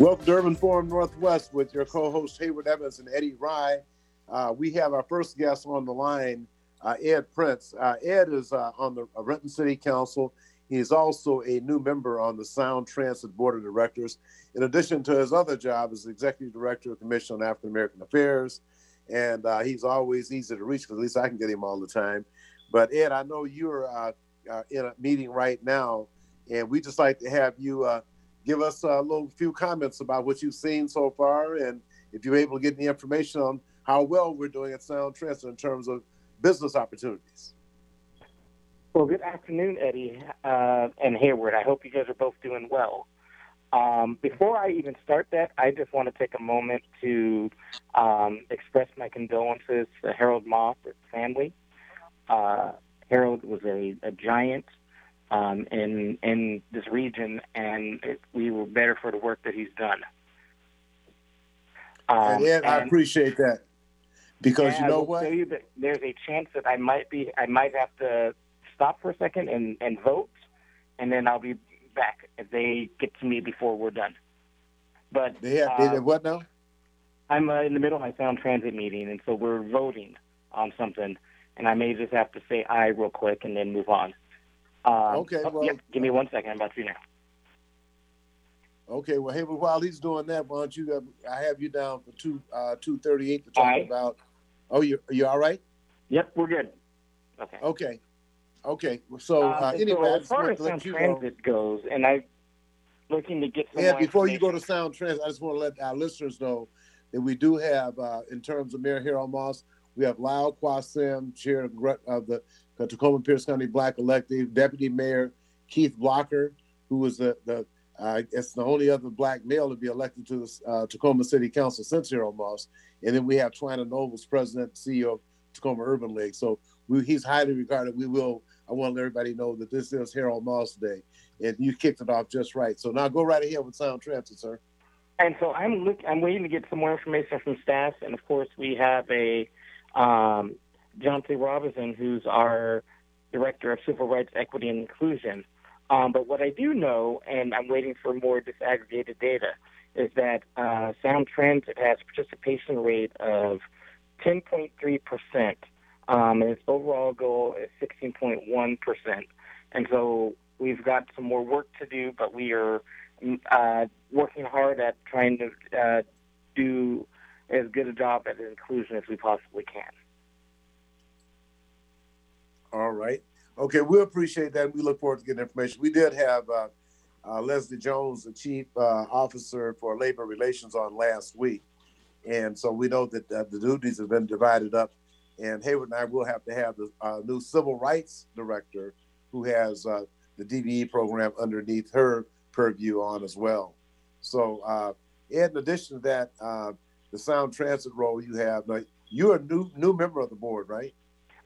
Welcome to Urban Forum Northwest with your co-host Hayward Evans and Eddie Rye. Uh, we have our first guest on the line, uh, Ed Prince. Uh, Ed is uh, on the uh, Renton City Council. He's also a new member on the Sound Transit Board of Directors. In addition to his other job as Executive Director of the Commission on African American Affairs, and uh, he's always easy to reach because at least I can get him all the time. But Ed, I know you're in a meeting right now, and we just like to have you give us a little few comments about what you've seen so far, and if you're able to get any information on how well we're doing at Sound Transit in terms of business opportunities. Well, good afternoon, Eddie uh, and Hayward. I hope you guys are both doing well. Um, before I even start that, I just want to take a moment to um, express my condolences to Harold Moss and family. Uh, Harold was a, a giant um, in in this region, and it, we were better for the work that he's done. Um, and, I appreciate that because you know what? You there's a chance that I might be I might have to stop for a second and, and vote, and then I'll be back if they get to me before we're done. But they have, uh, they what now? I'm uh, in the middle of my sound transit meeting, and so we're voting on something, and I may just have to say aye real quick and then move on. Um, okay. Oh, well, yeah, give me one second. I'm about to be there. Okay. Well, hey, while he's doing that, why don't you? Uh, I have you down for two uh, two thirty eight to talk right. about. Oh, you are you all right? Yep, we're good. Okay. Okay. Okay. So uh, uh anyway, so as far as sound transit know, goes, and I looking to get some yeah. Before you go to sound transit, I just want to let our listeners know that we do have, uh, in terms of Mayor Harold Moss, we have Lyle Quasim, chair of the the Tacoma Pierce County Black elected Deputy Mayor Keith Blocker, who was the, the uh, it's the only other black male to be elected to the uh, Tacoma City Council since Harold Moss. And then we have Twyna Nobles, President CEO of Tacoma Urban League. So we, he's highly regarded. We will, I want to let everybody know that this is Harold Moss Day. And you kicked it off just right. So now go right ahead with Sound Transit, sir. And so I'm look, I'm waiting to get some more information from staff. And of course, we have a um, John C. Robinson, who's our Director of Civil Rights, Equity, and Inclusion. Um, but what I do know, and I'm waiting for more disaggregated data, is that uh, Sound Transit has a participation rate of 10.3%, um, and its overall goal is 16.1%. And so we've got some more work to do, but we are uh, working hard at trying to uh, do as good a job at inclusion as we possibly can. All right. Okay, we appreciate that. We look forward to getting information. We did have uh, uh, Leslie Jones, the chief uh, officer for labor relations, on last week, and so we know that uh, the duties have been divided up. And Hayward and I will have to have the uh, new civil rights director, who has uh, the DVE program underneath her purview on as well. So, in addition to that, the sound transit role you have, now, you're a new new member of the board, right?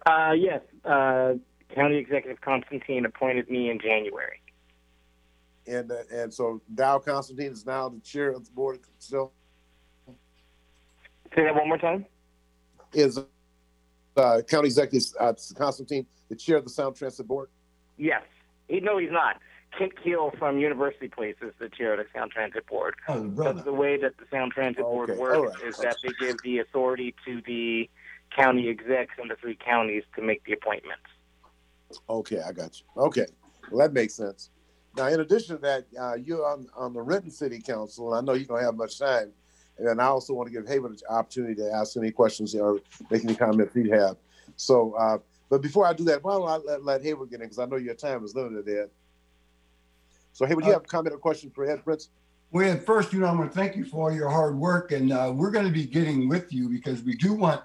Uh, yes. Uh, County Executive Constantine appointed me in January. And uh, and so Dow Constantine is now the chair of the board still. Say that one more time. Is uh, County Executive uh, Constantine the chair of the Sound Transit Board? Yes. He, no, he's not. Kent Keel from University Place is the chair of the Sound Transit Board. Oh, brother. That's the way that the Sound Transit Board okay. works right. is that they give the authority to the county execs in the three counties to make the appointments. Okay, I got you. Okay, well that makes sense. Now, in addition to that, uh, you're on, on the Renton City Council, and I know you don't have much time. And I also want to give Hayward an opportunity to ask any questions or make any comments he'd have. So, uh, but before I do that, why don't I let, let Hayward get in because I know your time is limited, Ed. So, Hayward, uh, you have a comment or question for Ed Prince? Well, first, you know, I want to thank you for all your hard work, and uh, we're going to be getting with you because we do want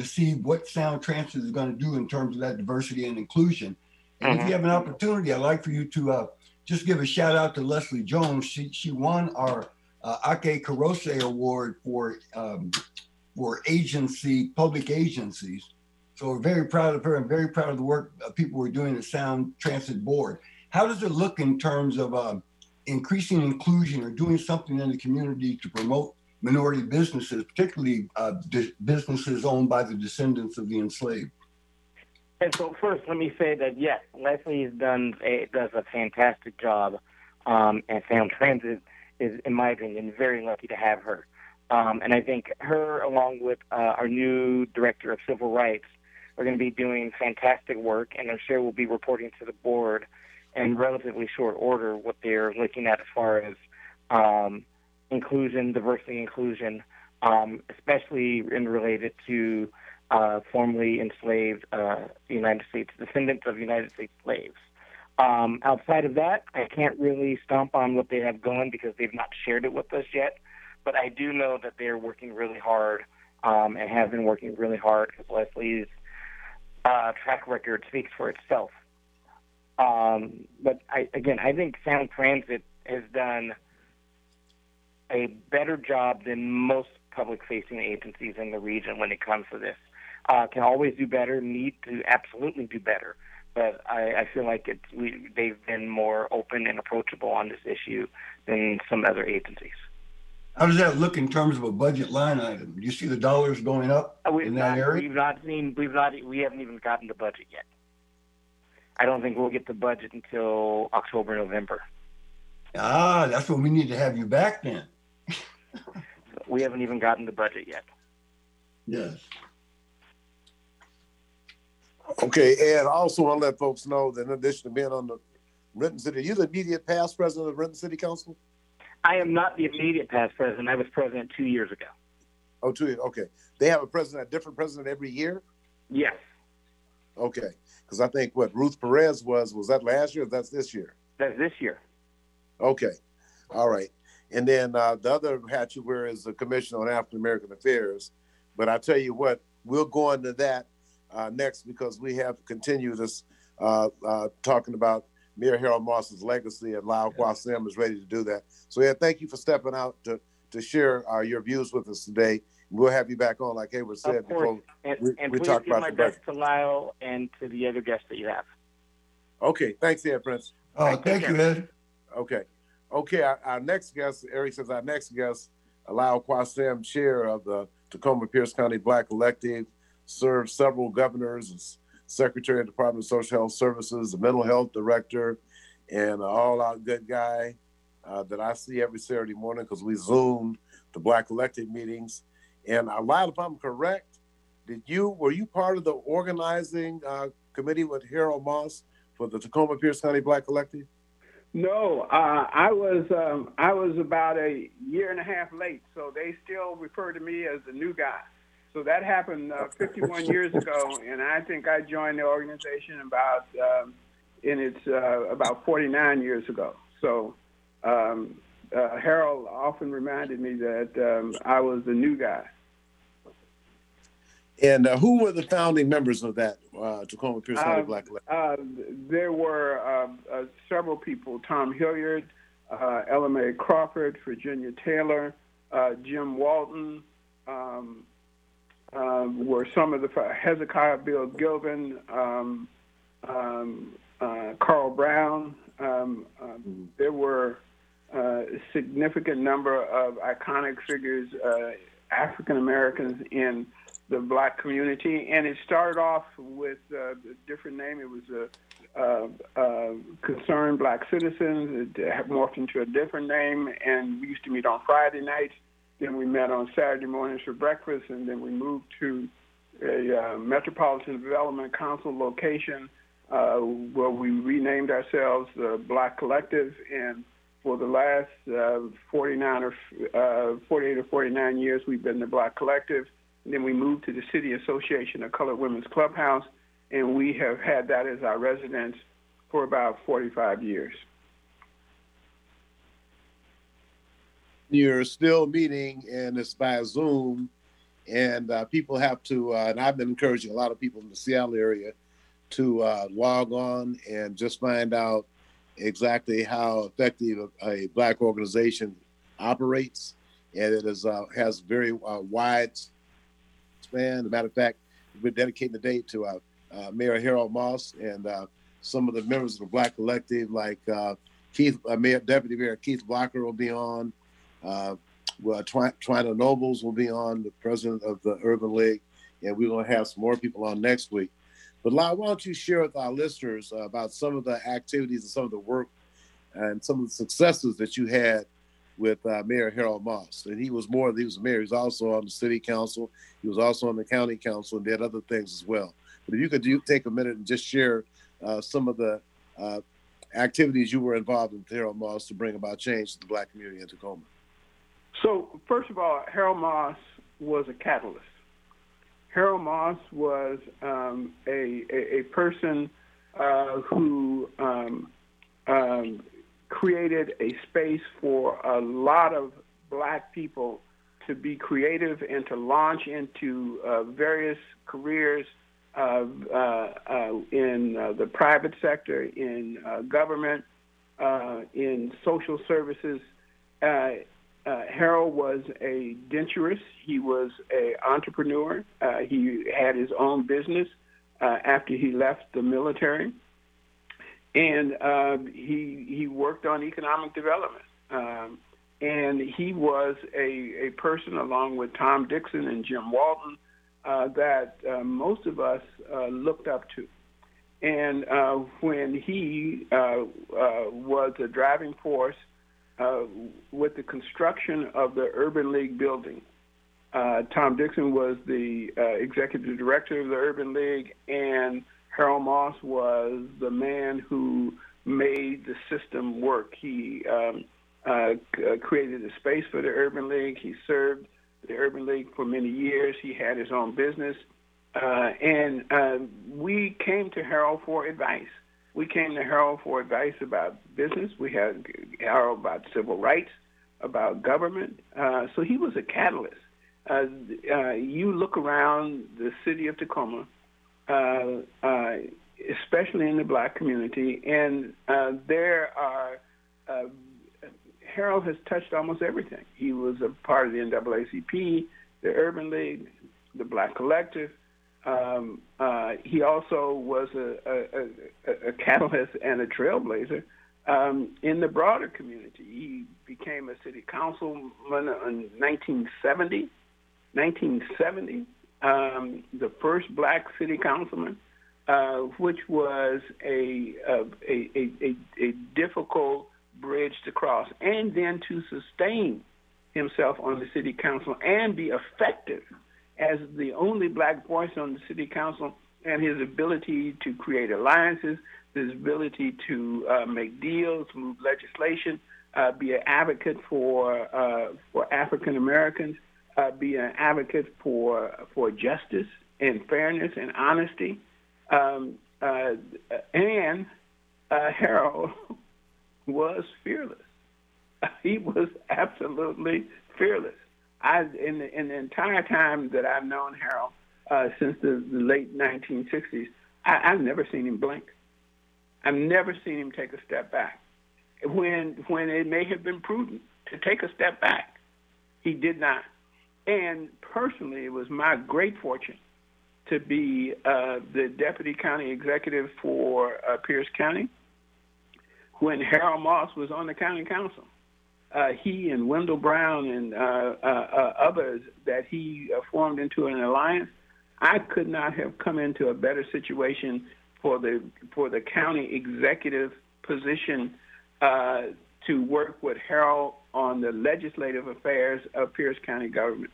to see what Sound Transit is going to do in terms of that diversity and inclusion. And mm-hmm. if you have an opportunity, I'd like for you to uh, just give a shout out to Leslie Jones. She she won our uh, Aki Kurose Award for um, for agency public agencies. So we're very proud of her and very proud of the work uh, people were doing at Sound Transit Board. How does it look in terms of um, increasing inclusion or doing something in the community to promote minority businesses, particularly uh, businesses owned by the descendants of the enslaved. And so, first, let me say that yes, Leslie has done a, does a fantastic job um, at Sound Transit, is, in my opinion, very lucky to have her. Um, and I think her, along with uh, our new director of civil rights, are going to be doing fantastic work, and I'm sure we'll be reporting to the board in relatively short order what they're looking at as far as um, inclusion, diversity, inclusion, um, especially in related to uh, formerly enslaved uh, United States descendants of United States slaves. Um, outside of that, I can't really stomp on what they have going because they've not shared it with us yet. But I do know that they're working really hard um, and have been working really hard because Leslie's uh, track record speaks for itself. Um, but I, again, I think Sound Transit has done a better job than most public facing agencies in the region when it comes to this. Uh, can always do better, need to absolutely do better. But I, I feel like it's we, they've been more open and approachable on this issue than some other agencies. How does that look in terms of a budget line item? Do you see the dollars going up Uh, We've in that not, area? we've not seen, we've not, we haven't even gotten the budget yet. I don't think we'll get the budget until October, November. Ah, that's when we need to have you back then. We haven't even gotten the budget yet. Yes. Okay, I also want to let folks know that in addition to being on the Renton City, you're the immediate past president of Renton City Council? I am not the immediate past president. I was president two years ago. Oh, two years. Okay. They have a president, a different president every year? Yes, Okay. Because I think what Ruth Perez was, was that last year or that's this year? that's this year. Okay. All right. And then uh, the other hat you wear is the Commission on African American Affairs. But I tell you what, we'll go into that uh, next because we have to continue this uh, uh, talking about Mayor Harold Moss's legacy, and Lyle Quasim is ready to do that. So, yeah, thank you for stepping out to to share uh, your views with us today. We'll have you back on, like Hayward said Of course. before. And, We- and we please talked give my the best to Lyle and to the other guests that you have. Okay, thanks, Ed Prince. Oh, Right, thank you, Ed. Okay. Okay. Our, our next guest, Eric says our next guest, Lyle Quasim, chair of the Tacoma Pierce County Black Collective, served several governors as secretary of the Department of Social Health Services, the mental health director, and an all out good guy uh, that I see every Saturday morning because we Zoomed the Black Collective meetings. And Allow, if I'm correct, did you were you part of the organizing uh, committee with Harold Moss for the Tacoma Pierce County Black Collective? No, uh, I was um, I was about a year and a half late, so they still refer to me as the new guy. So that happened uh, 51 years ago, and I think I joined the organization about um, in its uh, about 49 years ago. So um, uh, Harold often reminded me that um, I was the new guy. And uh, who were the founding members of that uh, Tacoma Pierce County Um, Black Collective? Uh, there were uh, uh, several people: Tom Hilliard, uh, Ella Mae Crawford, Virginia Taylor, uh, Jim Walton. Um, um, were some of the Hezekiah Bill Gilvin, um, um, uh, Carl Brown. Um, um, there were uh, a significant number of iconic figures, uh, African Americans in the black community, and it started off with uh, a different name. It was a uh, uh, concerned black citizens. It morphed into a different name, and we used to meet on Friday nights. Then we met on Saturday mornings for breakfast, and then we moved to a uh, Metropolitan Development Council location uh, where we renamed ourselves the Black Collective. And for the last uh, 49 or uh, 48 or 49 years, we've been the Black Collective. Then we moved to the City Association of Colored Women's Clubhouse, and we have had that as our residence for about 45 years. You're still meeting, and it's by Zoom, and uh, people have to. Uh, and I've been encouraging a lot of people in the Seattle area to uh, log on and just find out exactly how effective a, a black organization operates, and it is uh, has very uh, wide span. As a matter of fact, we're dedicating the date to uh, uh, Mayor Harold Moss and uh, some of the members of the Black Collective, like uh, Keith, uh, Mayor Deputy Mayor Keith Blocker, will be on. Uh, well, Twi- Twina Nobles will be on, the president of the Urban League, and we're going to have some more people on next week. But Lau, why don't you share with our listeners about some of the activities and some of the work and some of the successes that you had with uh, Mayor Harold Moss, and he was more. He was mayor. He was also on the city council. He was also on the county council, and did other things as well. But if you could do, take a minute and just share uh, some of the uh, activities you were involved in with Harold Moss to bring about change to the Black community in Tacoma. So, first of all, Harold Moss was a catalyst. Harold Moss was um, a, a, a, person uh, who um, um, created a space for a lot of black people to be creative and to launch into uh, various careers uh, uh, in uh, the private sector, in uh, government, uh, in social services. Harold was a denturist. He was an entrepreneur. he had his own business after he left the military and uh, he he worked on economic development. Um, and he was a, a person, along with Tom Dixon and Jim Walton, uh, that uh, most of us uh, looked up to. And uh, when he uh, was a driving force with the construction of the Urban League building, Tom Dixon was the executive director of the Urban League, and Harold Moss was the man who made the system work. He um, uh, uh, created a space for the Urban League. He served the Urban League for many years. He had his own business. Uh, and uh, we came to Harold for advice. We came to Harold for advice about business. We had Harold about civil rights, about government. Uh, so he was a catalyst. Uh, you look around the city of Tacoma, uh, uh, especially in the black community. And uh, there are, uh, Harold has touched almost everything. He was a part of the NAACP, the Urban League, the Black Collective. Um, he also was a, a, a, a, catalyst and a trailblazer um, in the broader community. He became a city councilman in 1970. 1970 um, the first black city councilman, uh, which was a a, a, a, difficult bridge to cross, and then to sustain himself on the city council and be effective as the only black voice on the city council, and his ability to create alliances, his ability to uh, make deals, move legislation, uh, be an advocate for uh, for African Americans uh, be an advocate for for justice and fairness and honesty. Um, uh, and uh, Harold was fearless. He was absolutely fearless. I in the, in the entire time that I've known Harold uh, since the, the late 1960s, I, I've never seen him blink. I've never seen him take a step back. When when it may have been prudent to take a step back, he did not. And personally, it was my great fortune to be uh, the deputy county executive for uh, Pierce County when Harold Moss was on the county council. Uh, he and Wendell Brown and uh, uh, uh, others that he formed into an alliance, I could not have come into a better situation for the for the county executive position to work with Harold on the legislative affairs of Pierce County government.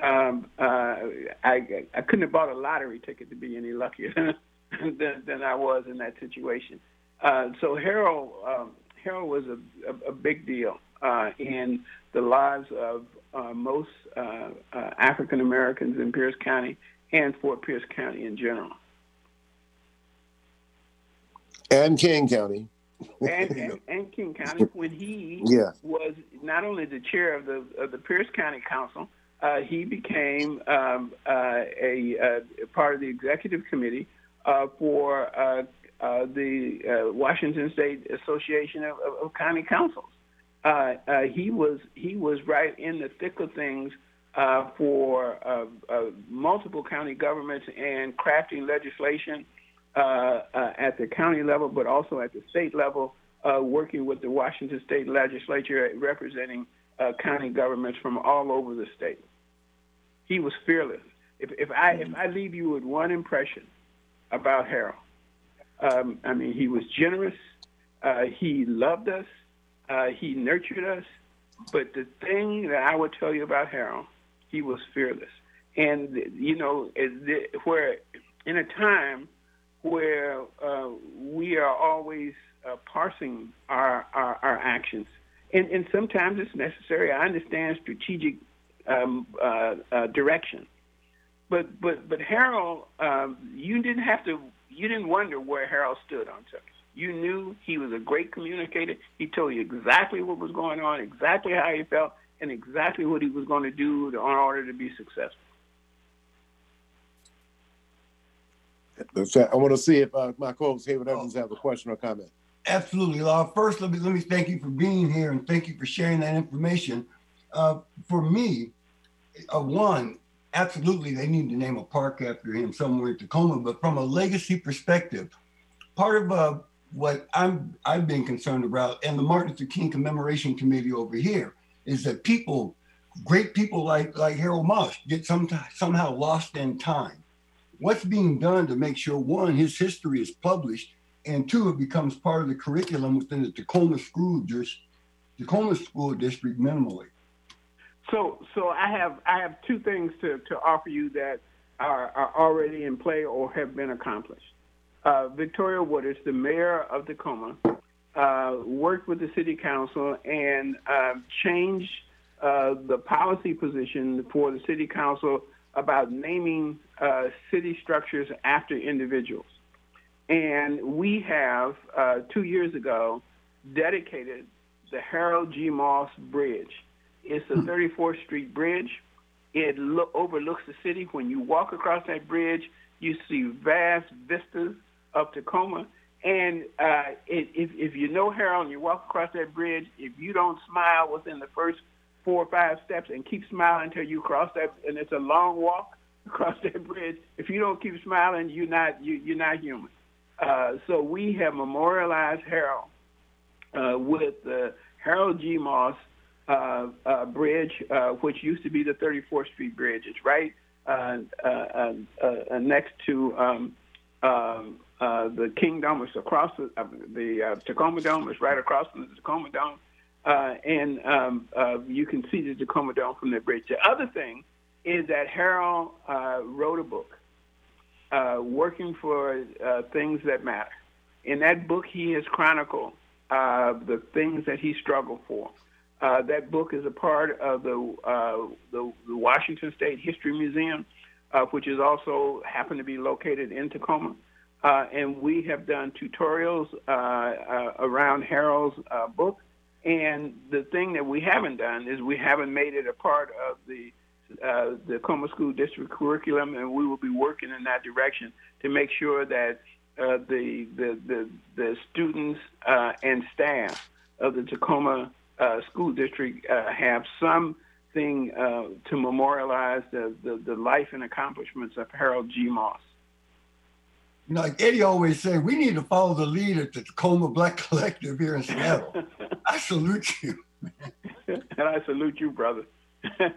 Um, uh, I, I couldn't have bought a lottery ticket to be any luckier than, than I was in that situation. Uh, so Harold, um, Harold was a, a, a big deal uh, in the lives of uh, most uh, uh, African Americans in Pierce County and Fort Pierce County in general. And King County and, and, and, King County when he yeah. was not only the chair of the of the Pierce County Council, uh, he became um, uh, a, a, part of the executive committee uh, for uh, uh, the uh, Washington State Association of, of, of County Councils. he was he was right in the thick of things for multiple county governments and crafting legislation uh, uh, at the county level, but also at the state level, uh, working with the Washington State Legislature representing uh, county governments from all over the state. He was fearless. If, if I if I leave you with one impression about Harold, um, I mean he was generous. Uh, he loved us. Uh, he nurtured us. But the thing that I would tell you about Harold, he was fearless. And, you know, where in a time where uh, we are always uh, parsing our, our, our actions, and, and sometimes it's necessary. I understand strategic um, uh, uh, direction, but but but Harold, um, you didn't have to. You didn't wonder where Harold stood on something. You knew he was a great communicator. He told you exactly what was going on, exactly how he felt, and exactly what he was going to do in order to be successful. I want to see if uh, my co-host Hayward Evans have a question or comment. Absolutely, Law. First, let me let me thank you for being here and thank you for sharing that information. Uh, for me, uh, one, absolutely, they need to name a park after him somewhere in Tacoma. But from a legacy perspective, part of uh, what I'm I've been concerned about, and the Martin Luther King Commemoration Committee over here, is that people, great people like like Harold Moss, get some somehow lost in time. What's being done to make sure one, his history is published and two, it becomes part of the curriculum within the Tacoma School District, Tacoma School District minimally. So, so I have I have two things to, to offer you that are, are already in play or have been accomplished. Uh, Victoria Woodards, the mayor of Tacoma, uh, worked with the city council and uh, changed the policy position for the city council about naming uh, city structures after individuals. And we have, uh, two years ago, dedicated the Harold G. Moss Bridge. It's the 34th hmm. Street bridge. It lo- overlooks the city. When you walk across that bridge, you see vast vistas of Tacoma. And uh, it, if, if you know Harold and you walk across that bridge, if you don't smile within the first four or five steps and keep smiling until you cross that, and it's a long walk across that bridge. If you don't keep smiling, you're not you, you're not human. Uh, so we have memorialized Harold uh, with the Harold G. Moss uh, uh Bridge, uh, which used to be the 34th Street Bridge. It's right next to um, the King Dome. It's across the, the Tacoma Dome. It's right across from the Tacoma Dome. and um, you can see the Tacoma Dome from the bridge. The other thing is that Harold wrote a book uh, working for uh, things that matter. In that book, he has chronicled uh, the things that he struggled for. Uh, that book is a part of the, uh, the, the Washington State History Museum, uh, which is also happened to be located in Tacoma. and we have done tutorials around Harold's book. And the thing that we haven't done is we haven't made it a part of the uh, the Tacoma School District curriculum, and we will be working in that direction to make sure that uh, the, the, the the students uh, and staff of the Tacoma uh, School District uh, have something uh, to memorialize the, the, the life and accomplishments of Harold G. Moss. Like Eddie always said, we need to follow the lead at the Tacoma Black Collective here in Seattle. I salute you. and I salute you, brother.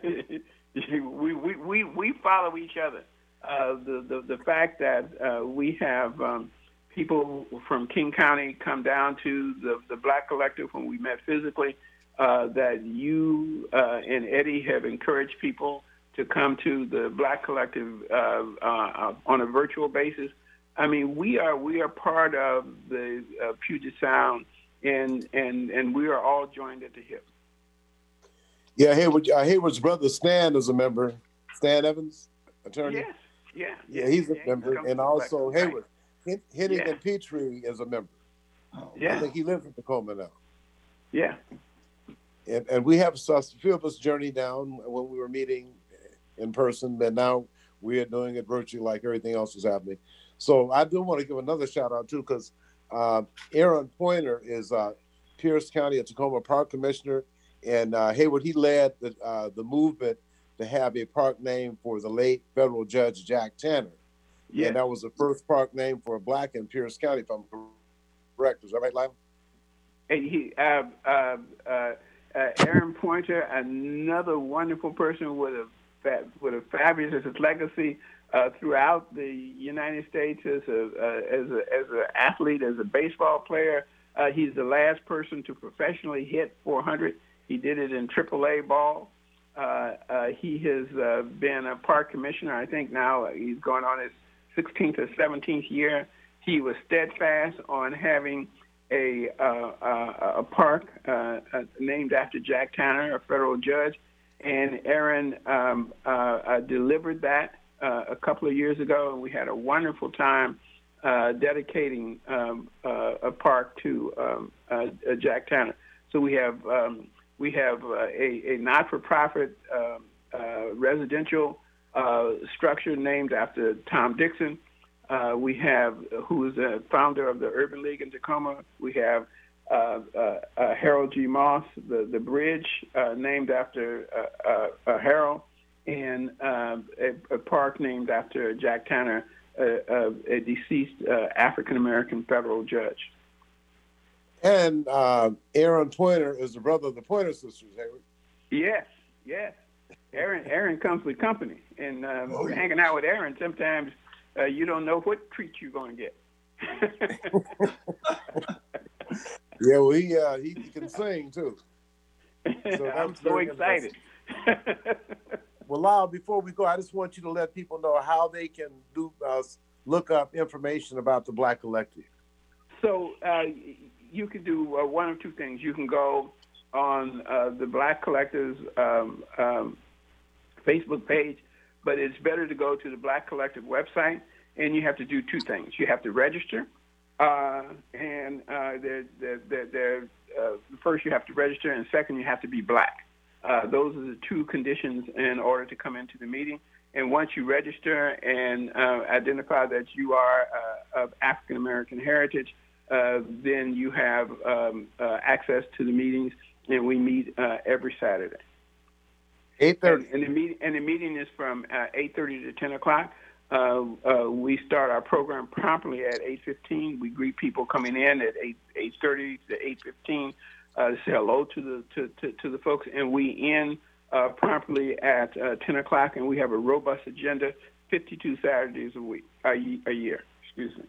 we, we, we, we follow each other. Uh, the, the, the fact that uh, we have um, people from King County come down to the, the Black Collective when we met physically, uh, that you uh, and Eddie have encouraged people to come to the Black Collective uh, uh, on a virtual basis. I mean, we are we are part of the Puget Sound, and and and we are all joined at the hip. Yeah, Hayward, uh, Hayward's brother Stan is a member. Stan Evans, attorney. Yes. Yeah. Yeah, he's a yeah, member, and also Hayward. Right. Henning yeah. and Petrie is a member. Oh, yeah. I think he lives in Tacoma now. Yeah. And and we have a few of us journey down when we were meeting in person, but now we are doing it virtually like everything else is happening. So I do want to give another shout out too, because uh, Aaron Pointer is uh, Pierce County a Tacoma Park Commissioner and uh, Hayward, he led the, uh, the movement to have a park name for the late federal judge Jack Tanner. Yeah. And that was the first park name for a black in Pierce County, if I'm correct. Is that right, Lyle? And he, uh, uh, uh, Aaron Pointer, another wonderful person with a with a fabulous legacy uh, throughout the United States as a uh, as a as an athlete, as a baseball player. Uh, he's the last person to professionally hit 400 He did it in AAA ball. Uh, uh, he has uh, been a park commissioner. I think now he's going on his 16th or 17th year. He was steadfast on having a uh, a park uh, uh, named after Jack Tanner, a federal judge, and Aaron um, delivered that a couple of years ago, and we had a wonderful time dedicating um, a park to um, Jack Tanner. So we have um, we have a, a not-for-profit um, residential structure named after Tom Dixon. Uh, we have who is the founder of the Urban League in Tacoma. We have uh, uh, uh Harold G. Moss, the the bridge uh, named after uh, Harold, and a, a, park named after Jack Tanner, a, a deceased African American federal judge. And Aaron Pointer is the brother of the Pointer sisters, Hayward. Yes, yes. Aaron Aaron comes with company, and um, oh, yeah. hanging out with Aaron sometimes uh, you don't know what treat you're going to get. yeah, well, he uh, he can sing too. So I'm so excited. well, Lyle, before we go, I just want you to let people know how they can do uh, look up information about the Black Collective. So uh, you can do uh, one of two things. You can go on uh, the Black Collective's um, um, Facebook page but it's better to go to the Black Collective website, and you have to do two things. You have to register, uh, and uh, they're, they're, they're, uh, first you have to register, and second you have to be black. Uh, those are the two conditions in order to come into the meeting. And once you register and uh, identify that you are uh, of African American heritage, then you have um, access to the meetings, and we meet every Saturday. Eight thirty. And, and, the meeting and the meeting is from uh, eight thirty to ten o'clock. Uh, uh, we start our program promptly at eight fifteen. We greet people coming in at eight eight thirty to eight fifteen uh, say hello to the to, to, to the folks, and we end uh, promptly at uh, ten o'clock. And we have a robust agenda, fifty two Saturdays a week a, a year. Excuse me.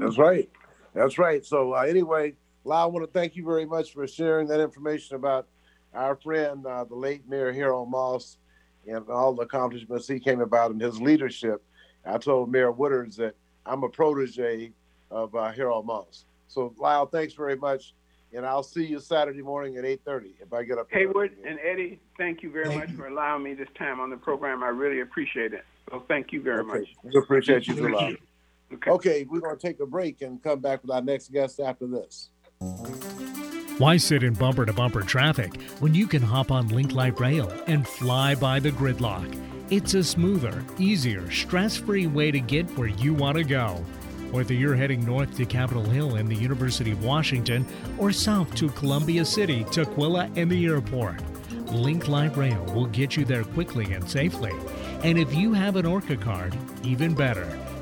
That's right. That's right. So anyway, Lyle, I want to thank you very much for sharing that information about our friend, uh, the late Mayor Harold Moss, and all the accomplishments he came about in his leadership. I told Mayor Woodards that I'm a protege of uh, Harold Moss. So, Lyle, thanks very much. And I'll see you Saturday morning at 8.30 if I get up. Hayward and Eddie, thank you very thank much you. for allowing me this time on the program. I really appreciate it. So thank you very okay. much. We appreciate you, too, Lyle. Okay. okay, we're going to take a break and come back with our next guest after this. Why sit in bumper to bumper traffic when you can hop on Link Light Rail and fly by the gridlock? It's a smoother, easier, stress free way to get where you want to go. Whether you're heading north to Capitol Hill and the University of Washington or south to Columbia City, Tukwila, and the airport, Link Light Rail will get you there quickly and safely. And if you have an ORCA card, even better.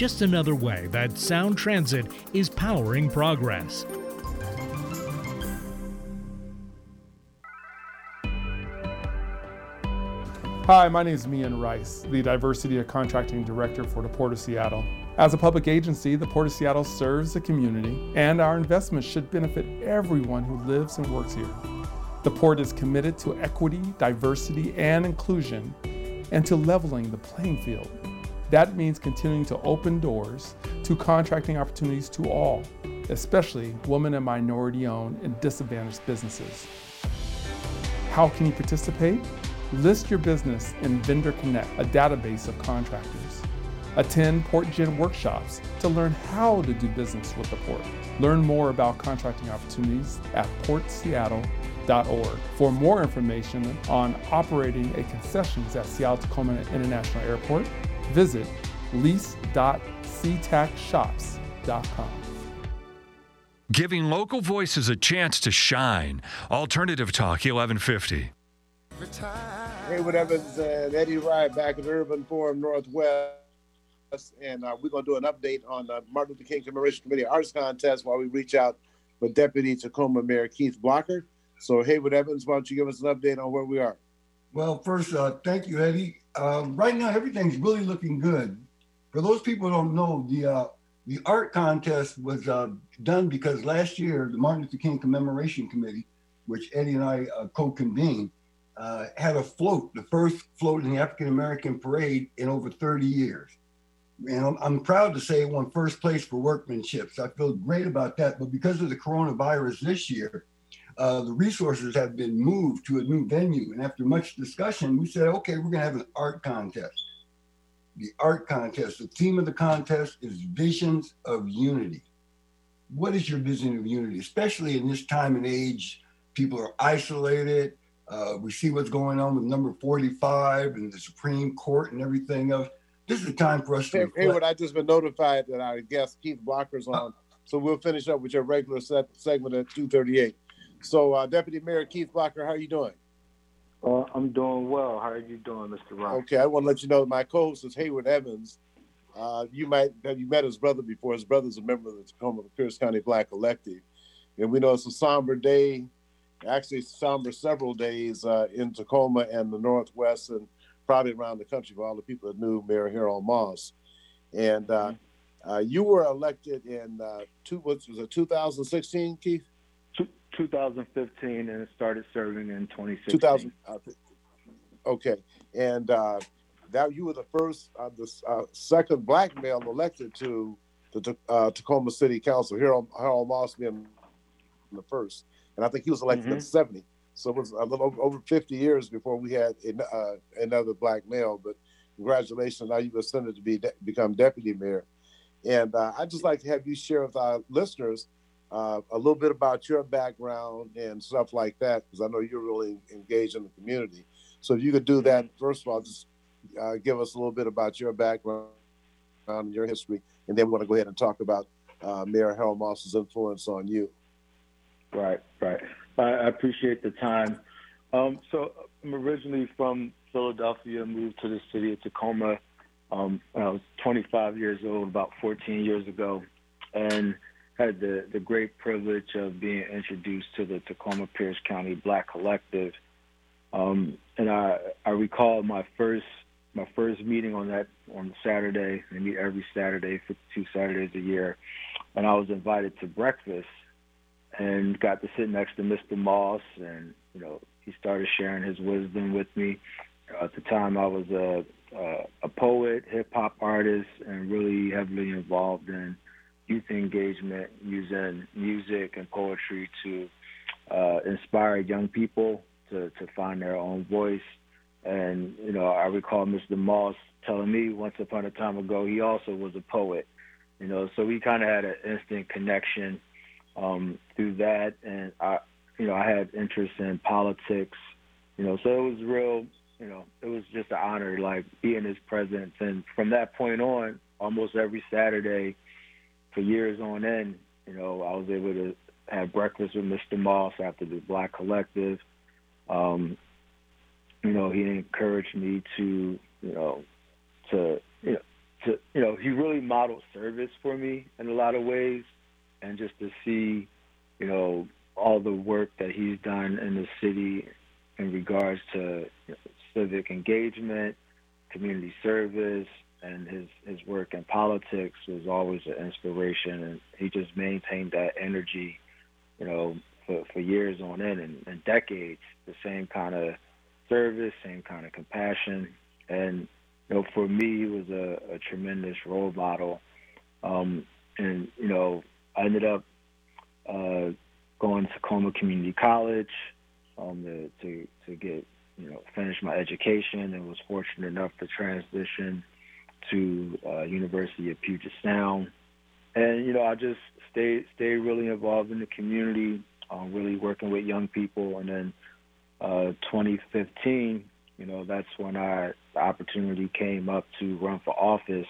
just another way that Sound Transit is powering progress. Hi, my name is Mian Rice, the Diversity and Contracting Director for the Port of Seattle. As a public agency, the Port of Seattle serves the community, and our investments should benefit everyone who lives and works here. The Port is committed to equity, diversity, and inclusion, and to leveling the playing field. That means continuing to open doors to contracting opportunities to all, especially women and minority owned and disadvantaged businesses. How can you participate? List your business in Vendor Connect, a database of contractors. Attend PortGen workshops to learn how to do business with the port. Learn more about contracting opportunities at portseattle.org. For more information on operating a concessions at Seattle Tacoma International Airport, visit lease.ctacshops.com. Giving local voices a chance to shine. Alternative Talk 1150. Hayward Evans and Eddie Rye back at Urban Forum Northwest. And uh, we're going to do an update on the Martin Luther King Commemoration Committee Arts Contest while we reach out with Deputy Tacoma Mayor Keith Blocker. So, Hayward Evans, why don't you give us an update on where we are? Well, first, uh, thank you, Eddie. Um, right now, everything's really looking good. For those people who don't know, the uh, the art contest was uh, done because last year the Martin Luther King Commemoration Committee, which Eddie and I uh, co-convened, uh, had a float, the first float in the African American parade in over 30 years. And I'm, I'm, proud to say it won first place for workmanship. So I feel great about that. But because of the coronavirus this year, uh, the resources have been moved to a new venue. And after much discussion, we said, okay, we're going to have an art contest. The art contest, the theme of the contest is Visions of Unity. What is your vision of unity, especially in this time and age? People are isolated. Uh, we see what's going on with number 45 and the Supreme Court and everything else. This is the time for us to. Hey, Hayward, I just been notified that our guest Keith Blocker's on, so we'll finish up with your regular set, segment at 2:38. So, uh, Deputy Mayor Keith Blocker, how are you doing? Uh, I'm doing well. How are you doing, Mr. Rock? Okay, I want to let you know my co-host is Hayward Evans. Uh, you might have you met his brother before. His brother's a member of the Tacoma Pierce County Black Collective, and we know it's a somber day. Actually, somber several days uh, in Tacoma and the Northwest, and probably around the country for all the people that knew Mayor Harold Moss. And uh, mm-hmm. uh, you were elected in uh, two, what was it, 2016, Keith? 2015 and it started serving in 2016. 2000, uh, okay, and uh, that you were the first, uh, the uh, second black male elected to the uh, Tacoma City Council. Harold, Harold Moss being the first, and I think he was elected mm-hmm. in '70. So it was a little over, over 50 years before we had uh, another black male. But congratulations, now you've ascended to be de- become deputy mayor. And I'd just like to have you share with our listeners uh, a little bit about your background and stuff like that, because I know you're really engaged in the community. So if you could do that, first of all, just uh, give us a little bit about your background and your history, and then we want to go ahead and talk about uh, Mayor Harold Moss's influence on you. Right, right. I appreciate the time. Um, so I'm originally from Philadelphia, moved to the city of Tacoma um, when I was 25 years old, about 14 years ago, and had the, the great privilege of being introduced to the Tacoma Pierce County Black Collective. Um, and I, I recall my first my first meeting on that on Saturday. They meet every Saturday for two Saturdays a year, and I was invited to breakfast and got to sit next to Mr. Moss, and you know he started sharing his wisdom with me. At the time, I was a a, a poet, hip hop artist, and really heavily involved in youth engagement using music and poetry to uh, inspire young people to, to find their own voice. And, you know, I recall Mr. Moss telling me once upon a time ago he also was a poet, you know, so we kind of had an instant connection um, through that. And, I, you know, I had interest in politics, you know, so it was real, you know, it was just an honor, like being his presence. And from that point on, almost every Saturday, for years on end, you know, I was able to have breakfast with Mr. Moss after the Black Collective. Um, you know, he encouraged me to, you know, to, you know, to, you know, he really modeled service for me in a lot of ways, and just to see, you know, all the work that he's done in the city in regards to you know, civic engagement, community service, and his his work in politics was always an inspiration, and he just maintained that energy, you know, for for years on end and, and decades. The same kind of service, same kind of compassion, and you know, for me, he was a, a tremendous role model. Um, and you know, I ended up uh, going to Tacoma Community College um, to, to to get you know finish my education, and was fortunate enough to transition to uh, University of Puget Sound, and you know I just stay stayed really involved in the community, um, really working with young people, and then uh, 2015, you know that's when I the opportunity came up to run for office,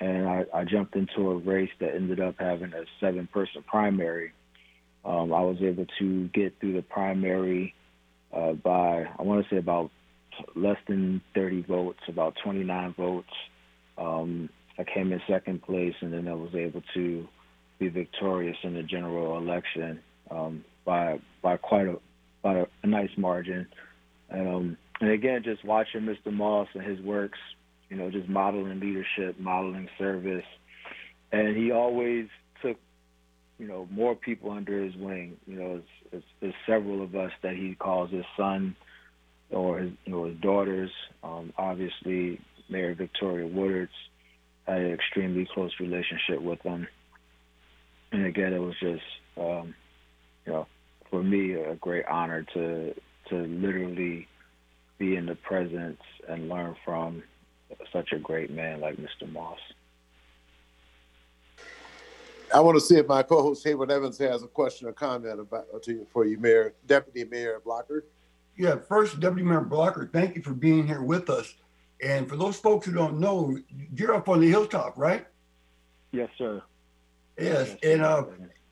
and I, I jumped into a race that ended up having a seven-person primary. Um, I was able to get through the primary uh, by I want to say about less than 30 votes, about 29 votes. Um, I came in second place, and then I was able to be victorious in the general election um, by by quite a by a, nice margin. Um, and again, just watching Mr. Moss and his works, you know, just modeling leadership, modeling service, and he always took, you know, more people under his wing. You know, there's, there's several of us that he calls his son or his, you know, his daughters. Um, obviously, Mayor Victoria Woodards I had an extremely close relationship with them. And again, it was just, um, you know, for me, a great honor to to literally be in the presence and learn from such a great man like Mr. Moss. I want to see if my co-host Hayward Evans has a question or comment about to you, for you, Mayor Deputy Mayor Blocker. Yeah, first, Deputy Mayor Blocker, thank you for being here with us. And for those folks who don't know, you're up on the hilltop, right? Yes, sir. Yes, and uh,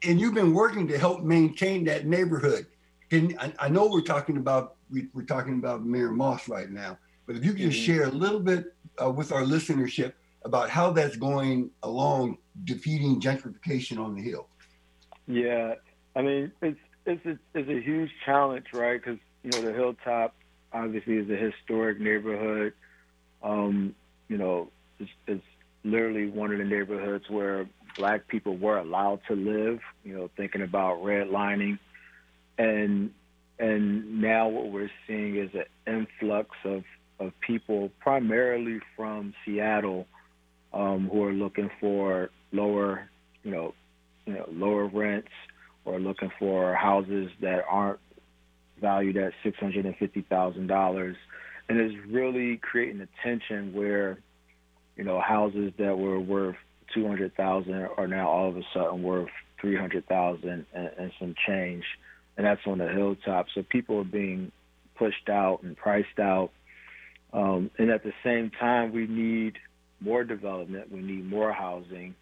and you've been working to help maintain that neighborhood. Can I, I know we're talking about we, are talking about Mayor Moss right now, but if you can mm-hmm. share a little bit uh, with our listenership about how that's going along defeating gentrification on the hill. Yeah, I mean it's it's a, it's a huge challenge, right? Because you know the hilltop obviously is a historic neighborhood. Um, you know, it's, it's literally one of the neighborhoods where black people were allowed to live. You know, thinking about redlining, and and now what we're seeing is an influx of of people, primarily from Seattle, um, who are looking for lower, you know, you know, lower rents or looking for houses that aren't valued at six hundred and fifty thousand dollars, and it's really creating a tension where, you know, houses that were worth two hundred thousand are now all of a sudden worth three hundred thousand and, some change, and that's on the hilltop. So people are being pushed out and priced out, um, and at the same time, we need more development. We need more housing.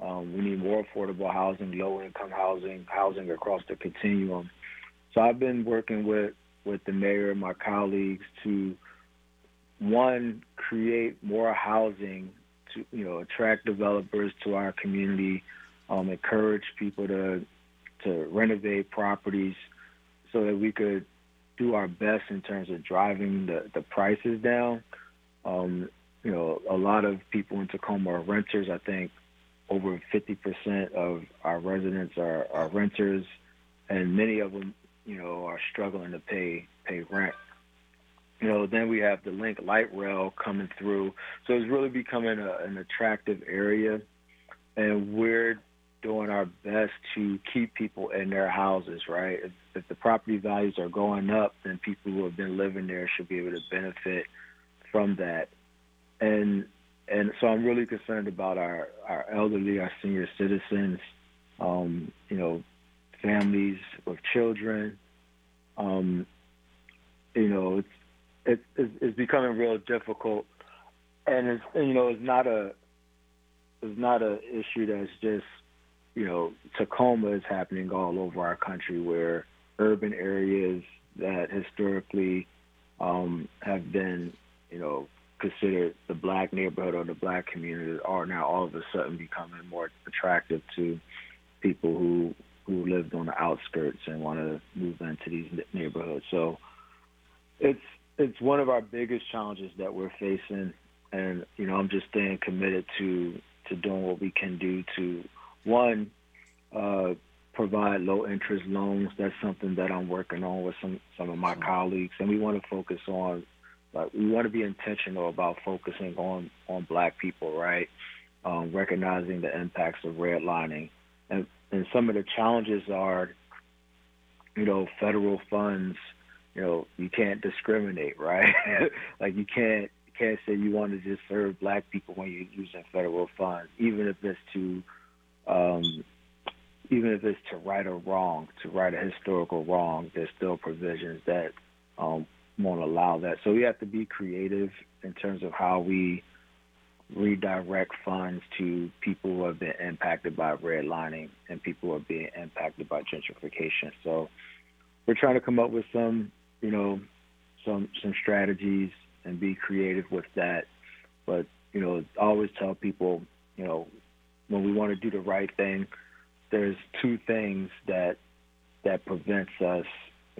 Um, we need more affordable housing, low income housing, housing across the continuum. So I've been working with with the mayor and my colleagues to one create more housing to you know attract developers to our community, um, encourage people to to renovate properties so that we could do our best in terms of driving the, the prices down. Um, you know, a lot of people in Tacoma are renters. I think over 50% of our residents are, are renters, and many of them you know, are struggling to pay pay rent. You know, then we have the Link light rail coming through, so it's really becoming a, an attractive area, and we're doing our best to keep people in their houses. Right, if, if the property values are going up, then people who have been living there should be able to benefit from that, and and so I'm really concerned about our our elderly, our senior citizens. Um, you know, families with children. Um, you know, it's, it's it's becoming real difficult, and it's you know it's not a it's not a issue that's just you know Tacoma is happening all over our country where urban areas that historically um, have been you know considered the black neighborhood or the black community are now all of a sudden becoming more attractive to people who who lived on the outskirts and want to move into these neighborhoods. So it's it's one of our biggest challenges that we're facing, and you know I'm just staying committed to to doing what we can do to one uh, provide low interest loans. That's something that I'm working on with some some of my colleagues, and we want to focus on. Like, we want to be intentional about focusing on on Black people, right? Um, recognizing the impacts of redlining and and some of the challenges are, you know, federal funds. You know, you can't discriminate, right? like you can't you can't say you want to just serve black people when you're using federal funds, even if it's to, um, even if it's to right a wrong, to right a historical wrong. There's still provisions that um, won't allow that. So we have to be creative in terms of how we redirect funds to people who have been impacted by redlining and people who are being impacted by gentrification. So we're trying to come up with some you know, some some strategies and be creative with that. But you know, always tell people, you know, when we want to do the right thing, there's two things that that prevents us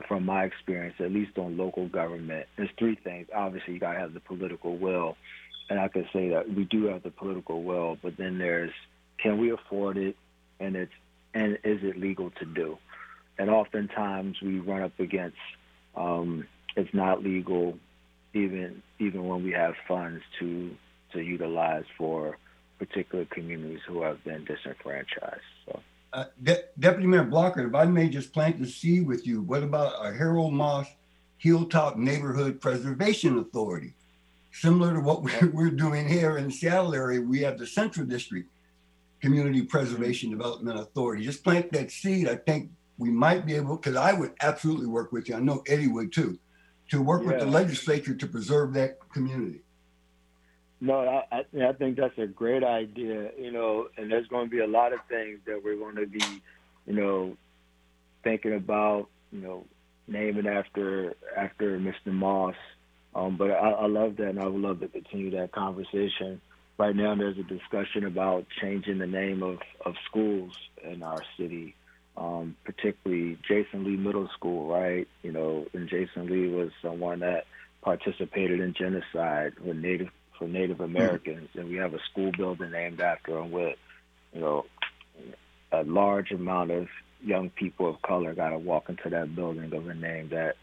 from my experience, at least on local government. There's three things. Obviously, you got to have the political will, and I can say that we do have the political will. But then there's can we afford it, and it's and is it legal to do? And oftentimes we run up against um, it's not legal, even even when we have funds to to utilize for particular communities who have been disenfranchised. So. Uh, De- Deputy Mayor Blocker, if I may just plant the seed with you, what about a Harold Moss Hilltop Neighborhood Preservation Authority? Similar to what we're, we're doing here in the Seattle area, we have the Central District Community Preservation Development Authority. Just plant that seed. I think we might be able, because I would absolutely work with you. I know Eddie would too, to work yeah. with the legislature to preserve that community. No, I, I think that's a great idea. You know, and there's going to be a lot of things that we're going to be, you know, thinking about. You know, naming after after Mr. Moss. Um, but I, I love that, and I would love to continue that conversation. Right now, there's a discussion about changing the name of, of schools in our city, um, particularly Jason Lee Middle School, right? You know, and Jason Lee was someone that participated in genocide with Native for Native Americans, mm-hmm. and we have a school building named after him with, you know, a large amount of young people of color got to walk into that building of a name that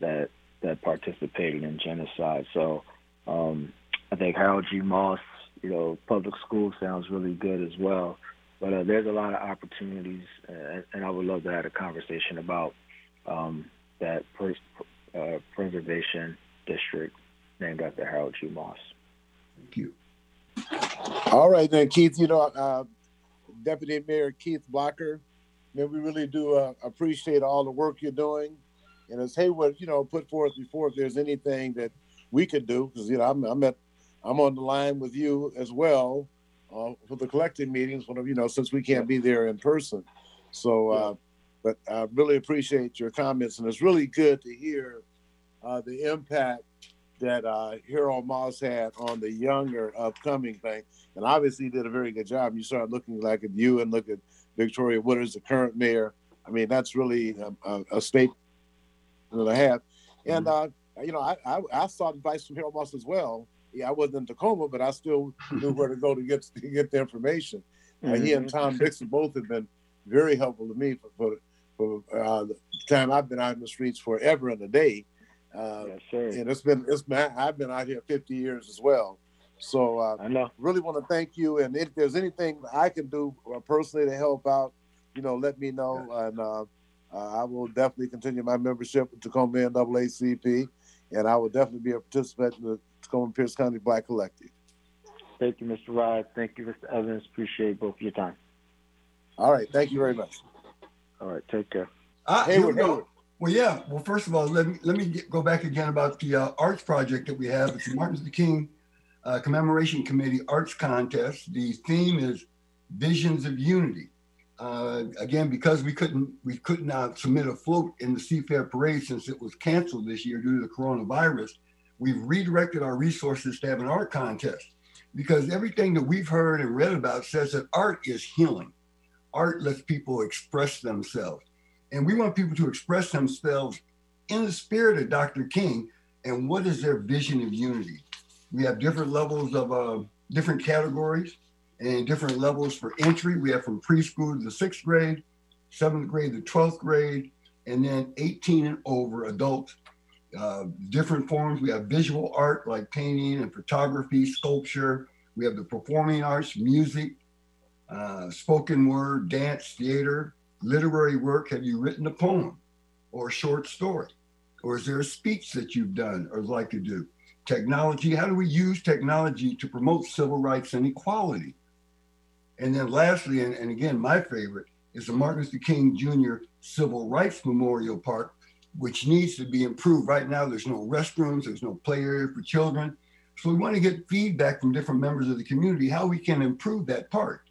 that that participated in genocide. So um, I think Harold G. Moss, you know, public school sounds really good as well. But uh, there's a lot of opportunities, uh, and I would love to have a conversation about um, that pres- uh, preservation district named after Harold G. Moss. Thank you. All right, then, Keith. You know, uh, Deputy Mayor Keith Blocker, man, we really do uh, appreciate all the work you're doing. And as Hayward, you know, put forth before, if there's anything that we could do, because you know, I'm, I'm at, I'm on the line with you as well uh, for the collective meetings. When you know, since we can't be there in person, so. Uh, but I really appreciate your comments, and it's really good to hear uh, the impact that uh, Harold Moss had on the younger upcoming thing. And obviously, he did a very good job. You start looking like at you and look at Victoria Woodards, the current mayor. I mean, that's really a, a, a statement that I have. And, mm-hmm. uh, you know, I, I, I sought advice from Harold Moss as well. Yeah, I wasn't in Tacoma, but I still knew where to go to get to get the information. Mm-hmm. Uh, he and mm-hmm. Tom Dixon both have been very helpful to me for, for, for uh, the time I've been out in the streets forever and a day. Uh, yes, sir. And it's been it's been I've been out here 50 years as well. So uh, I know. Really want to thank you. And if there's anything I can do uh, personally to help out, you know, let me know. And uh, uh, I will definitely continue my membership with Tacoma NAACP, and I will definitely be a participant in the Tacoma Pierce County Black Collective. Thank you, Mr. Rod. Thank you, Mr. Evans. Appreciate both of your time. All right. Thank you very much. All right. Take care. Uh, Hayward, Hayward. Well, yeah. Well, first of all, let me let me get, go back again about the uh, arts project that we have. It's the Martin Luther King uh, Commemoration Committee Arts Contest. The theme is Visions of Unity. Uh, again, because we couldn't we could not submit a float in the Seafair Parade since it was canceled this year due to the coronavirus, we've redirected our resources to have an art contest. Because everything that we've heard and read about says that art is healing. Art lets people express themselves and we want people to express themselves in the spirit of Dr. King and what is their vision of unity. We have different levels of uh, different categories and different levels for entry. We have from preschool to the sixth grade, seventh grade to 12th grade, and then 18 and over adults. Uh, different forms. We have visual art like painting and photography, sculpture. We have the performing arts, music, uh, spoken word, dance, theater, literary work have you written a poem or a short story? Or is there a speech that you've done or like to do? Technology, how do we use technology to promote civil rights and equality? And then lastly, and, and again, my favorite is the Martin Luther King Jr. Civil Rights Memorial Park, which needs to be improved. Right now, there's no restrooms, there's no play area for children. So we want to get feedback from different members of the community how we can improve that part.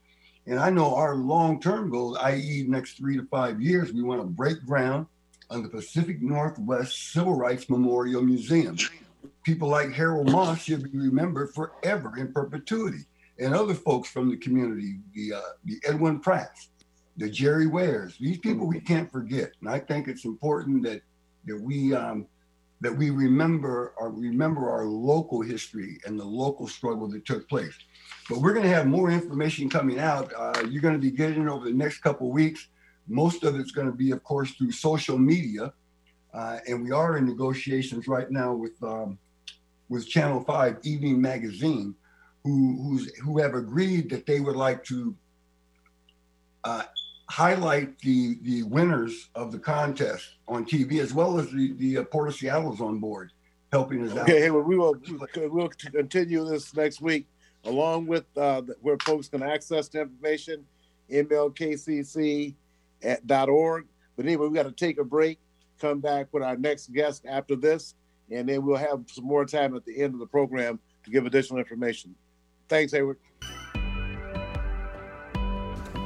And I know our long term goal, i.e., next three to five years, we want to break ground on the Pacific Northwest Civil Rights Memorial Museum. People like Harold Moss should be remembered forever in perpetuity, and other folks from the community, the uh, the Edwin Pratts, the Jerry Wares. These people we can't forget, and I think it's important that that we um, that we remember or remember our local history and the local struggle that took place. But we're going to have more information coming out. Uh, you're going to be getting it over the next couple weeks. Most of it's going to be, of course, through social media, uh, and we are in negotiations right now with um, with Channel Five Evening Magazine, who who's who have agreed that they would like to uh, highlight the the winners of the contest on TV, as well as the the uh, Port of Seattle's on board, helping us Okay, out. hey, well, we will we'll continue this next week along with uh, where folks can access the information, mlkcc at dot org. But anyway, we got to take a break. Come back with our next guest after this, and then we'll have some more time at the end of the program to give additional information. Thanks, Hayward.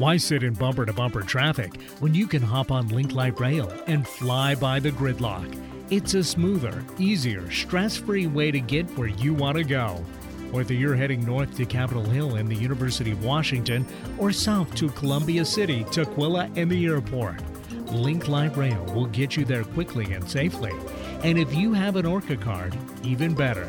Why sit in bumper to bumper traffic when you can hop on Link Light Rail and fly by the gridlock? It's a smoother, easier, stress free way to get where you want to go. Whether you're heading north to Capitol Hill and the University of Washington or south to Columbia City, Tukwila, and the airport, Link Light Rail will get you there quickly and safely. And if you have an ORCA card, even better.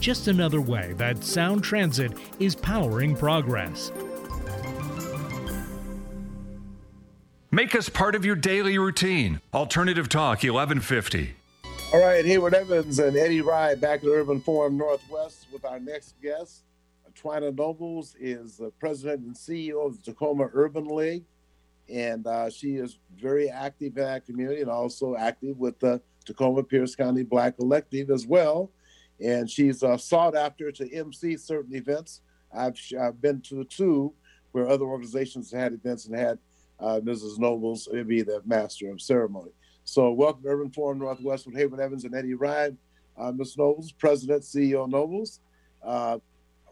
Just another way that Sound Transit is powering progress. Make us part of your daily routine. Alternative Talk 1150. All right, Hayward Evans and Eddie Rye back at Urban Forum Northwest with our next guest. Twyna Nobles is the president and CEO of the Tacoma Urban League, and uh, she is very active in that community and also active with the Tacoma Pierce County Black Collective as well. And she's uh, sought after to MC certain events. I've, I've been to two where other organizations had events and had uh, Mrs. Nobles be the master of ceremony. So, welcome Urban Forum Northwest with Hayward Evans and Eddie Rye. Uh, Ms. Nobles, President, CEO Nobles. Uh,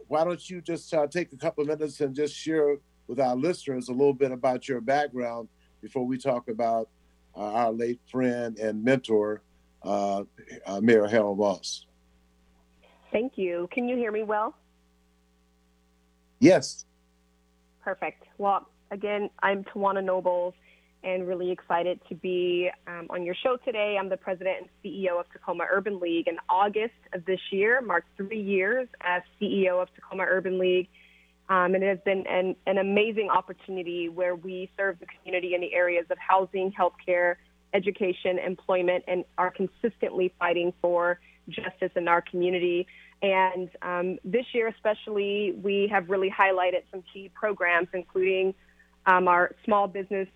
why don't you just uh, take a couple of minutes and just share with our listeners a little bit about your background before we talk about uh, our late friend and mentor, uh, uh, Mayor Harold Moss. Thank you. Can you hear me well? Yes. Perfect. Well, again, I'm Tawana Nobles and really excited to be um, on your show today. I'm the president and CEO of Tacoma Urban League. In August of this year, marked three years as CEO of Tacoma Urban League. Um, and it has been an, an amazing opportunity where we serve the community in the areas of housing, healthcare, education, employment, and are consistently fighting for justice in our community. And um, this year, especially, we have really highlighted some key programs, including um, our small business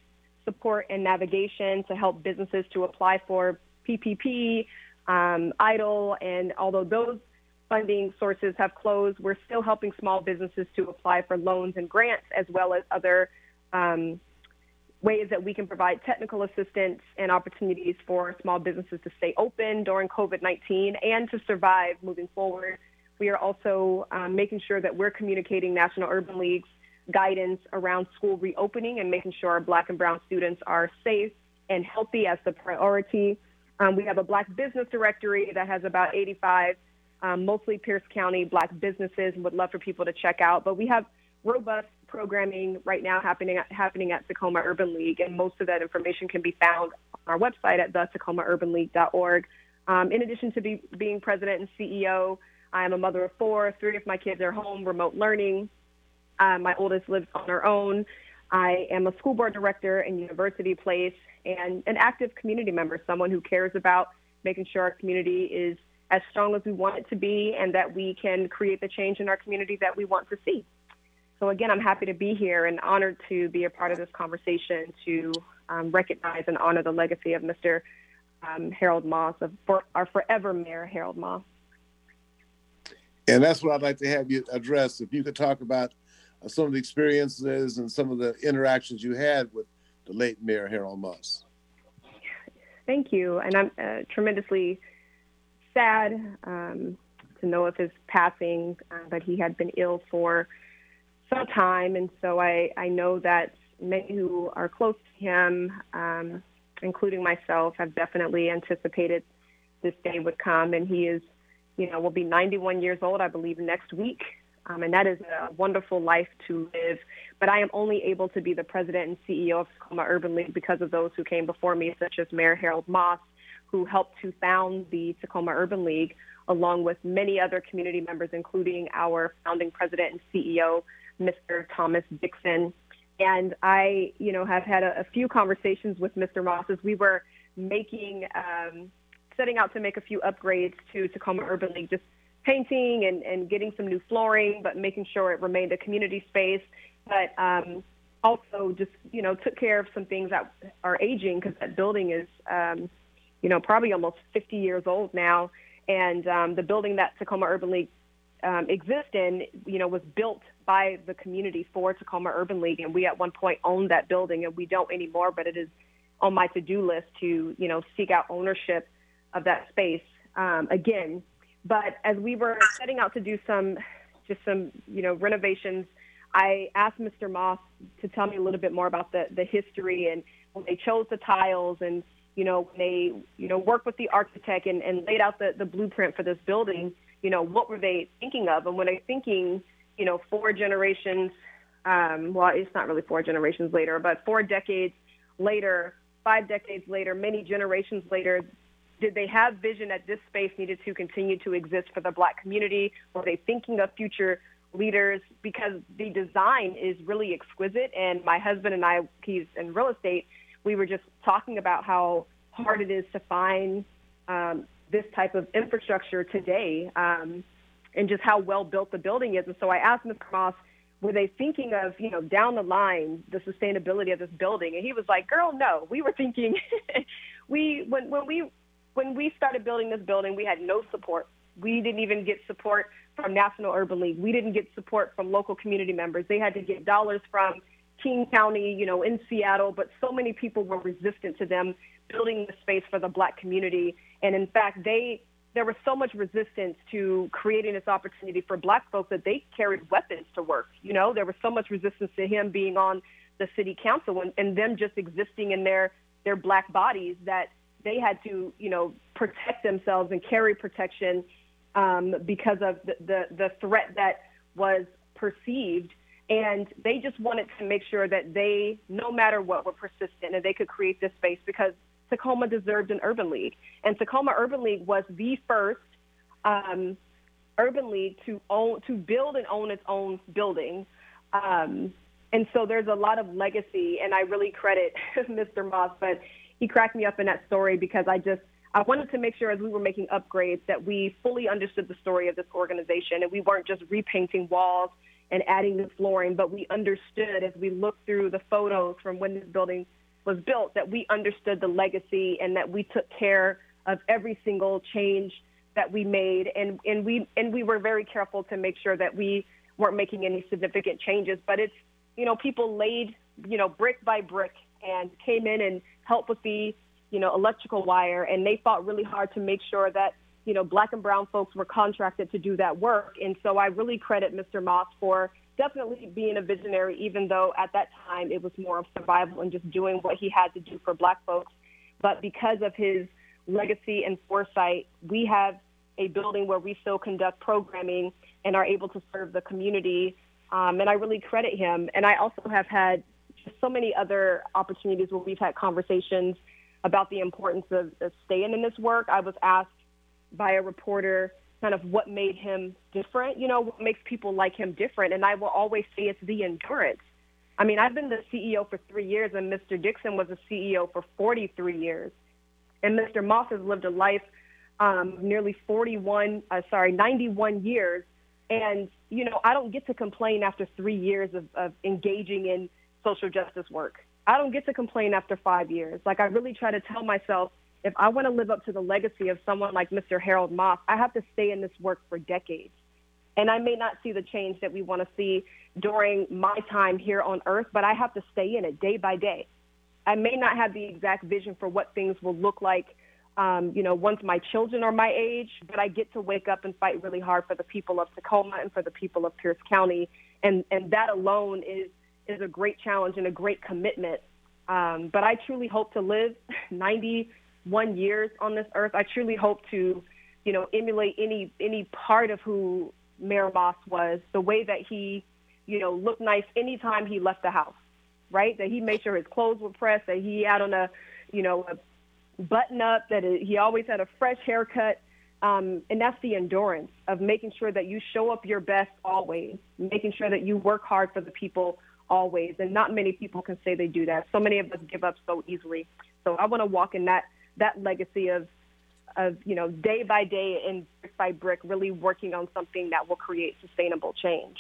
support and navigation to help businesses to apply for PPP, um, EIDL, and although those funding sources have closed, we're still helping small businesses to apply for loans and grants, as well as other um, ways that we can provide technical assistance and opportunities for small businesses to stay open during COVID 19 and to survive moving forward. We are also um, making sure that we're communicating National Urban League's guidance around school reopening and making sure our black and brown students are safe and healthy as the priority. Um, we have a black business directory that has about 85, um, mostly Pierce County black businesses, and would love for people to check out. But we have robust programming right now happening at, happening at Tacoma Urban League, and most of that information can be found on our website at the tacomaurbanleague.org. Um, in addition to be, being president and CEO, I am a mother of four. Three of my kids are home, remote learning. Uh, my oldest lives on her own. I am a school board director in University Place and an active community member, someone who cares about making sure our community is as strong as we want it to be and that we can create the change in our community that we want to see. So, again, I'm happy to be here and honored to be a part of this conversation to um, recognize and honor the legacy of Mr. Um, Harold Moss, of for, our forever mayor, Harold Moss. And that's what I'd like to have you address. If you could talk about uh, some of the experiences and some of the interactions you had with the late Mayor Harold Moss. Thank you. And I'm uh, tremendously sad um, to know of his passing, uh, but he had been ill for some time. And so I, I know that many who are close to him, um, including myself, have definitely anticipated this day would come. And he is, you know, will be 91 years old, I believe, next week. Um, and that is a wonderful life to live. But I am only able to be the president and CEO of Tacoma Urban League because of those who came before me, such as Mayor Harold Moss, who helped to found the Tacoma Urban League, along with many other community members, including our founding president and CEO, Mr. Thomas Dixon. And I, you know, have had a, a few conversations with Mr. Moss as we were making, um, setting out to make a few upgrades to Tacoma Urban League, just painting and, and getting some new flooring, but making sure it remained a community space. But um, also just, you know, took care of some things that are aging because that building is, um, you know, probably almost 50 years old now. And um, the building that Tacoma Urban League um, exists in, you know, was built by the community for Tacoma Urban League. And we at one point owned that building and we don't anymore, but it is on my to-do list to, you know, seek out ownership of that space. Um, again, but as we were setting out to do some, just some, you know, renovations, I asked Mr. Moss to tell me a little bit more about the, the history and when they chose the tiles and, you know, when they, you know, worked with the architect and, and laid out the, the blueprint for this building, you know, what were they thinking of? And when I thinking, you know, four generations, um, well, it's not really four generations later, but four decades later, five decades later, many generations later, did they have vision that this space needed to continue to exist for the black community? Were they thinking of future leaders? Because the design is really exquisite. And my husband and I, he's in real estate, we were just talking about how hard it is to find um, this type of infrastructure today um, and just how well built the building is. And so I asked Mr. Moss, were they thinking of, you know, down the line, the sustainability of this building? And he was like, girl, no, we were thinking, we, when, when we when we started building this building, we had no support. We didn't even get support from National Urban League. We didn't get support from local community members. They had to get dollars from King County, you know, in Seattle, but so many people were resistant to them building the space for the black community. And in fact, they there was so much resistance to creating this opportunity for black folks that they carried weapons to work. You know, there was so much resistance to him being on the city council and, and them just existing in their their black bodies that they had to, you know, protect themselves and carry protection um, because of the, the, the threat that was perceived. And they just wanted to make sure that they, no matter what, were persistent and they could create this space because Tacoma deserved an urban league. And Tacoma Urban League was the first um, urban league to own, to build and own its own building. Um, and so there's a lot of legacy, and I really credit Mr. Moss, but he cracked me up in that story because I just I wanted to make sure as we were making upgrades that we fully understood the story of this organization and we weren't just repainting walls and adding new flooring, but we understood as we looked through the photos from when this building was built that we understood the legacy and that we took care of every single change that we made and, and we and we were very careful to make sure that we weren't making any significant changes. But it's you know, people laid, you know, brick by brick and came in and helped with the, you know, electrical wire. And they fought really hard to make sure that you know, black and brown folks were contracted to do that work. And so I really credit Mr. Moss for definitely being a visionary, even though at that time it was more of survival and just doing what he had to do for black folks. But because of his legacy and foresight, we have a building where we still conduct programming and are able to serve the community. Um, and I really credit him. And I also have had so many other opportunities where we've had conversations about the importance of, of staying in this work. I was asked by a reporter kind of what made him different, you know, what makes people like him different. And I will always say it's the endurance. I mean, I've been the CEO for three years, and Mr. Dixon was a CEO for 43 years. And Mr. Moss has lived a life um, nearly 41, uh, sorry, 91 years. And, you know, I don't get to complain after three years of, of engaging in social justice work. I don't get to complain after five years. Like, I really try to tell myself, if I want to live up to the legacy of someone like Mr. Harold Moss, I have to stay in this work for decades. And I may not see the change that we want to see during my time here on earth, but I have to stay in it day by day. I may not have the exact vision for what things will look like, um, you know, once my children are my age, but I get to wake up and fight really hard for the people of Tacoma and for the people of Pierce County. And, and that alone is, is a great challenge and a great commitment. Um, but I truly hope to live 90 one years on this earth. I truly hope to, you know, emulate any any part of who Mayor Moss was, the way that he, you know, looked nice anytime he left the house, right? That he made sure his clothes were pressed, that he had on a, you know, a button up, that it, he always had a fresh haircut. Um, and that's the endurance of making sure that you show up your best always, making sure that you work hard for the people always. And not many people can say they do that. So many of us give up so easily. So I want to walk in that that legacy of of you know day by day and brick by brick really working on something that will create sustainable change.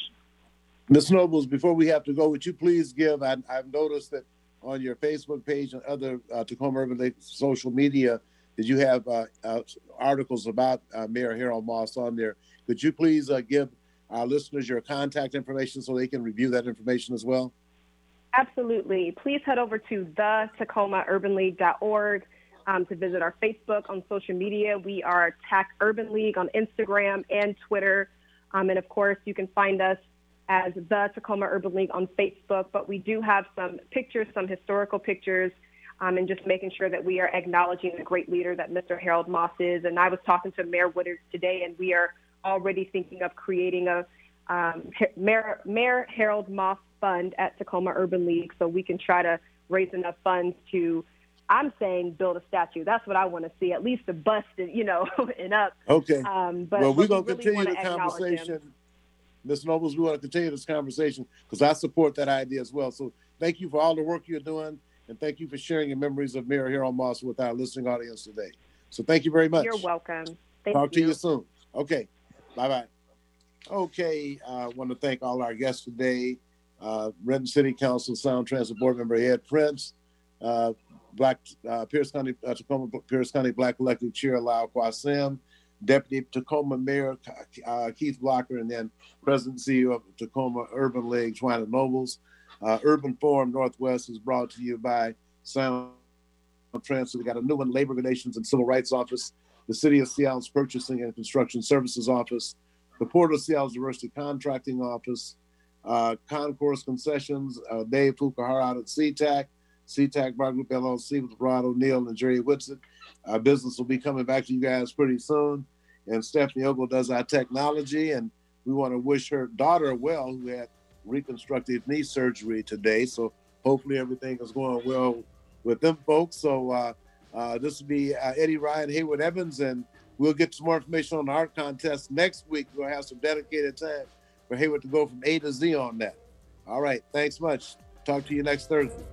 Ms nobles before we have to go would you please give I, have noticed that on your facebook page and other uh, tacoma urban League social media that you have uh, uh, articles about uh, mayor harold moss on there. Could you please uh, give our listeners your contact information so they can review that information as well? Absolutely. Please head over to the tacoma urban league.org um, to visit our Facebook on social media. We are TAC Urban League on Instagram and Twitter. Um, and of course, you can find us as the Tacoma Urban League on Facebook. But we do have some pictures, some historical pictures, um, and just making sure that we are acknowledging the great leader that Mr. Harold Moss is. And I was talking to Mayor Woodard today, and we are already thinking of creating a um, Mayor, Mayor Harold Moss Fund at Tacoma Urban League so we can try to raise enough funds to I'm saying build a statue. That's what I want to see, at least a bust, you know, and up. Okay. Um, but well, we're going to continue the conversation. Ms. Nobles, we want to continue this conversation because I support that idea as well. So thank you for all the work you're doing, and thank you for sharing your memories of Mayor Harold Moss with our listening audience today. So thank you very much. You're welcome. Thank Talk you. to you soon. Okay. Bye bye. Okay. I uh, want to thank all our guests today. Uh, Renton City Council Sound Transit Board Member Ed Prince, uh, Black uh, Pierce County uh, Tacoma Pierce County Black Elected Chair Lyle Quasim, Deputy Tacoma Mayor uh, Keith Blocker, and then President CEO of Tacoma Urban League, Joanna Nobles. Uh, Urban Forum Northwest is brought to you by Sound Transit. We got a new one, Labor Relations and Civil Rights Office, the City of Seattle's Purchasing and Construction Services Office, the Port of Seattle's Diversity Contracting Office, uh, Concourse Concessions, uh, Dave Fukuhara out at SeaTac, SeaTac Bar Group LLC with Rod O'Neill and Jerry Whitson. Our business will be coming back to you guys pretty soon. And Stephanie Ogle does our technology. And we want to wish her daughter well, who had reconstructive knee surgery today. So hopefully everything is going well with them folks. So uh, uh, this will be uh, Eddie Rye, Hayward Evans, and we'll get some more information on art contest next week. We'll have some dedicated time for Hayward to go from A to Z on that. All right. Thanks much. Talk to you next Thursday.